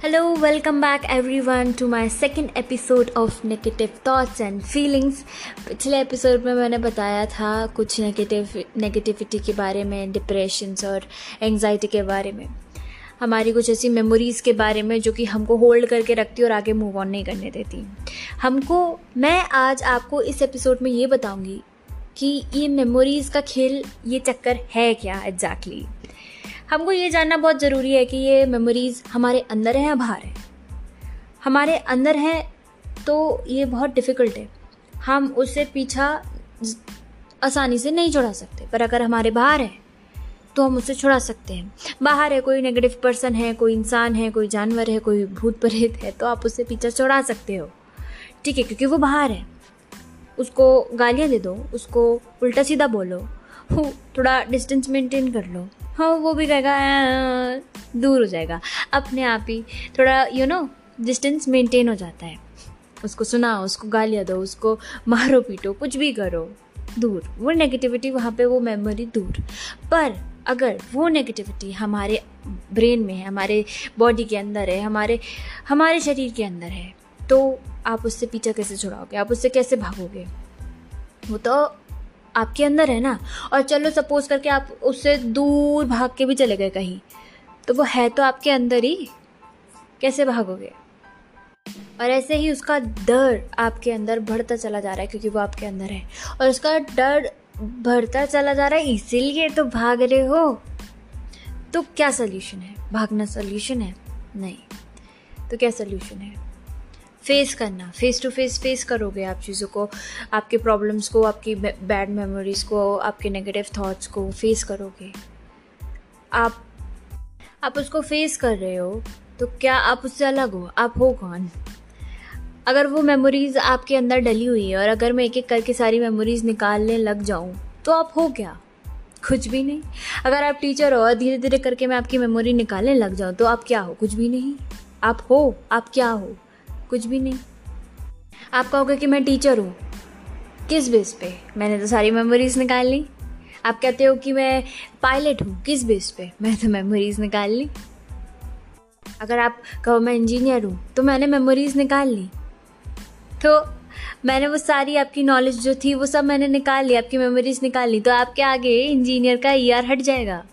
Hello, welcome back everyone to my second episode of Negative Thoughts and Feelings. पिछले episode में मैंने बताया था कुछ नेगेटिव नेगेटिविटी के बारे में डिप्रेशंस और एंजाइटी के बारे में हमारी कुछ ऐसी मेमोरीज़ के बारे में जो कि हमको होल्ड करके रखती और आगे मूव ऑन नहीं करने देती हमको मैं आज आपको इस एपिसोड में ये बताऊँगी कि ये मेमोरीज़ का खेल ये चक्कर है क्या एग्जैक्टली exactly. हमको ये जानना बहुत ज़रूरी है कि ये मेमोरीज़ हमारे अंदर हैं या बाहर हैं? हमारे अंदर हैं तो ये बहुत डिफ़िकल्ट है। हम उससे पीछा आसानी से नहीं छुड़ा सकते। पर अगर हमारे बाहर है तो हम उससे छुड़ा सकते हैं। बाहर है, कोई नेगेटिव पर्सन है, कोई इंसान है, कोई जानवर है, कोई भूत प्रेत है तो आप उससे पीछा छुड़ा सकते हो। ठीक है, क्योंकि वो बाहर है। उसको गालियाँ दे दो, उसको उल्टा सीधा बोलो, थोड़ा डिस्टेंस मेंटेन कर लो। हाँ वो भी कहेगा दूर हो जाएगा। अपने आप ही थोड़ा यू नो डिस्टेंस मेंटेन हो जाता है। उसको सुनाओ, उसको गालियाँ दो, उसको मारो पीटो, कुछ भी करो, दूर। वो नेगेटिविटी वहाँ पे, वो मेमोरी दूर। पर अगर वो नेगेटिविटी हमारे ब्रेन में है, हमारे बॉडी के अंदर है, हमारे हमारे शरीर के अंदर है तो आप उससे पीछा कैसे छुड़ाओगे? आप उससे कैसे भागोगे? वो तो आपके अंदर है ना? और चलो सपोज़ करके आप उससे दूर भाग के भी चले गए कहीं तो वो है तो आपके अंदर ही। कैसे भागोगे? और ऐसे ही उसका डर आपके अंदर बढ़ता चला जा रहा है, क्योंकि वो आपके अंदर है। और उसका डर बढ़ता चला जा रहा है, इसीलिए तो भाग रहे हो। तो क्या सोल्यूशन है? भागना सोल्यूशन है? नहीं। तो क्या सोल्यूशन है? फेस करना फेस टू फेस फेस करोगे आप चीज़ों को, आपके प्रॉब्लम्स को, आपकी बैड मेमोरीज को, आपके नेगेटिव थॉट्स को फेस करोगे। आप आप उसको फेस कर रहे हो तो क्या आप उससे अलग हो? आप हो कौन? अगर वो मेमोरीज आपके अंदर डली हुई है और अगर मैं एक एक करके सारी मेमोरीज निकालने लग जाऊँ तो आप हो क्या? कुछ भी नहीं। अगर आप टीचर हो और धीरे धीरे करके मैं आपकी मेमोरी निकालने लग जाऊँ तो आप क्या हो? कुछ भी नहीं। आप हो, आप क्या हो? कुछ भी नहीं। आप कहोगे कि मैं टीचर हूँ। किस बेस पे? मैंने तो सारी मेमोरीज निकाल ली। आप कहते हो कि मैं पायलट हूँ। किस बेस पे? मैं तो मेमोरीज निकाल ली। अगर आप कहो मैं इंजीनियर हूँ तो मैंने मेमोरीज निकाल ली। तो मैंने वो सारी आपकी नॉलेज जो थी, वो सब मैंने निकाल ली, आपकी मेमोरीज निकाल ली। तो आपके आगे इंजीनियर का ई e हट जाएगा।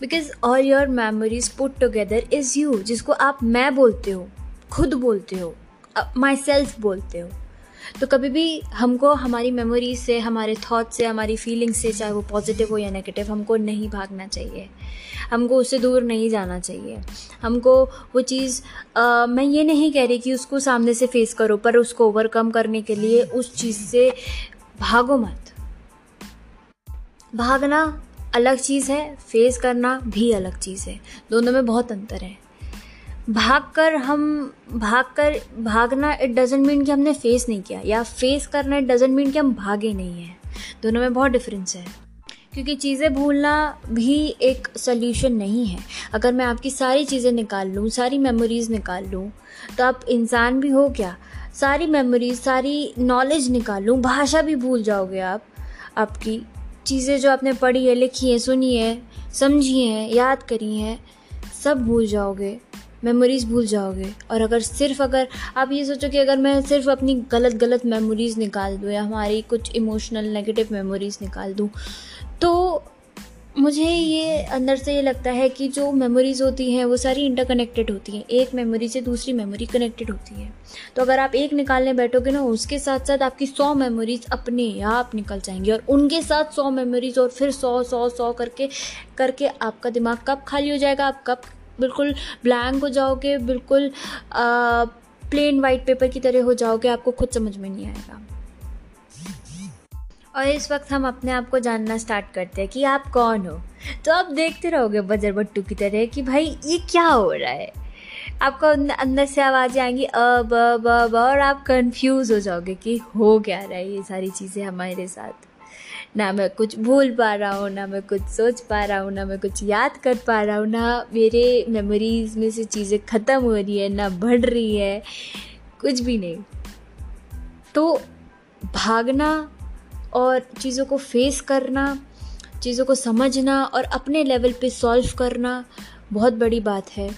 Because all your memories put together is you जिसको आप मैं बोलते हो। खुद बोलते हो माई सेल्फ बोलते हो। तो कभी भी हमको, हमारी मेमोरी से, हमारे थॉट से, हमारी फीलिंग से, चाहे वो पॉजिटिव हो या नेगेटिव हमको नहीं भागना चाहिए। हमको उससे दूर नहीं जाना चाहिए। हमको वो चीज़ मैं ये नहीं कह रही कि उसको सामने से फेस करो, पर उसको ओवरकम करने के लिए उस चीज़ से भागो मत। भागना अलग चीज़ है फेस करना भी अलग चीज़ है। दोनों में बहुत अंतर है। भाग कर हम भाग कर भागना इट डजेंट मीन कि हमने फेस नहीं किया, या फेस करना इट डजेंट मीन कि हम भागे नहीं हैं। दोनों में बहुत डिफरेंस है। क्योंकि चीज़ें भूलना भी एक सोल्यूशन नहीं है। अगर मैं आपकी सारी चीज़ें निकाल लूँ, सारी मेमोरीज़ निकाल लूँ तो आप इंसान भी हो क्या? सारी मेमोरीज सारी नॉलेज निकाल लूँ, भाषा भी भूल जाओगे आप। आपकी चीज़ें जो आपने पढ़ी है, लिखी है, सुनी है, समझी हैं, याद करी हैं, सब भूल जाओगे। मेमोरीज़ भूल जाओगे। और अगर सिर्फ़ अगर, आप ये सोचो कि अगर मैं सिर्फ़ अपनी गलत गलत मेमोरीज़ निकाल दूँ या हमारी कुछ इमोशनल नेगेटिव मेमोरीज़ निकाल दूँ तो मुझे ये अंदर से ये लगता है कि जो मेमोरीज़ होती हैं, वो सारी इंटरकनेक्टेड होती हैं। एक मेमोरी से दूसरी मेमोरी कनेक्टेड होती है। तो अगर आप एक निकालने बैठोगे ना, उसके साथ साथ आपकी सौ मेमोरीज अपने आप निकल जाएँगी। और उनके साथ सौ मेमोरीज और फिर सौ सौ सौ करके करके आपका दिमाग कब खाली हो जाएगा? आप कब बिल्कुल ब्लैंक हो जाओगे, बिल्कुल प्लेन वाइट पेपर की तरह हो जाओगे, आपको खुद समझ में नहीं आएगा। और इस वक्त हम अपने आप को जानना स्टार्ट करते हैं कि आप कौन हो। तो आप देखते रहोगे बजर बट्टू की तरह कि भाई, ये क्या हो रहा है? आपको अंदर से आवाज़ें आएँगी अब अब अब और आप कंफ्यूज हो जाओगे कि हो क्या रहा है ये सारी चीज़ें हमारे साथ। ना मैं कुछ भूल पा रहा हूँ, ना मैं कुछ सोच पा रहा हूँ, ना मैं कुछ याद कर पा रहा हूँ, ना मेरे मेमोरीज में से चीज़ें ख़त्म हो रही है, ना बढ़ रही है, कुछ भी नहीं। तो भागना और चीज़ों को फेस करना, चीज़ों को समझना और अपने लेवल पे सॉल्व करना बहुत बड़ी बात है।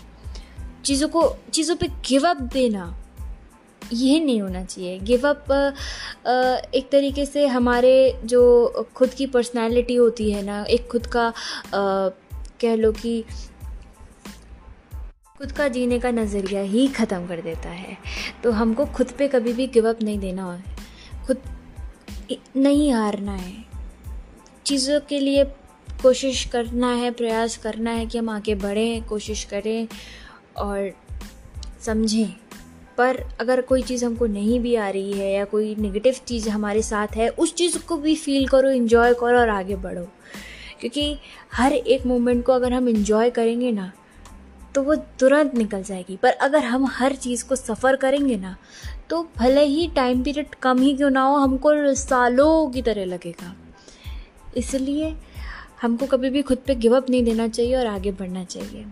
चीज़ों को, चीज़ों पे गिव अप देना ये नहीं होना चाहिए। गिव अप एक तरीके से हमारे जो खुद की पर्सनालिटी होती है ना, एक खुद का कह लो कि खुद का जीने का नज़रिया ही ख़त्म कर देता है। तो हमको खुद पे कभी भी गिव अप नहीं देना है। खुद नहीं हारना है। चीज़ों के लिए कोशिश करना है, प्रयास करना है कि हम आगे बढ़ें, कोशिश करें और समझें। पर अगर कोई चीज़ हमको नहीं भी आ रही है या कोई नेगेटिव चीज़ हमारे साथ है, उस चीज़ को भी फील करो इन्जॉय करो और आगे बढ़ो। क्योंकि हर एक मोमेंट को अगर हम इन्जॉय करेंगे ना तो वो तुरंत निकल जाएगी। पर अगर हम हर चीज़ को सफ़र करेंगे ना तो भले ही टाइम पीरियड कम ही क्यों ना हो, हमको सालों की तरह लगेगा। इसलिए हमको कभी भी खुद पे गिव अप नहीं देना चाहिए और आगे बढ़ना चाहिए।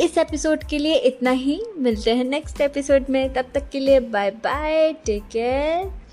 इस एपिसोड के लिए इतना ही। मिलते हैं नेक्स्ट एपिसोड में। तब तक के लिए बाय बाय टेक केयर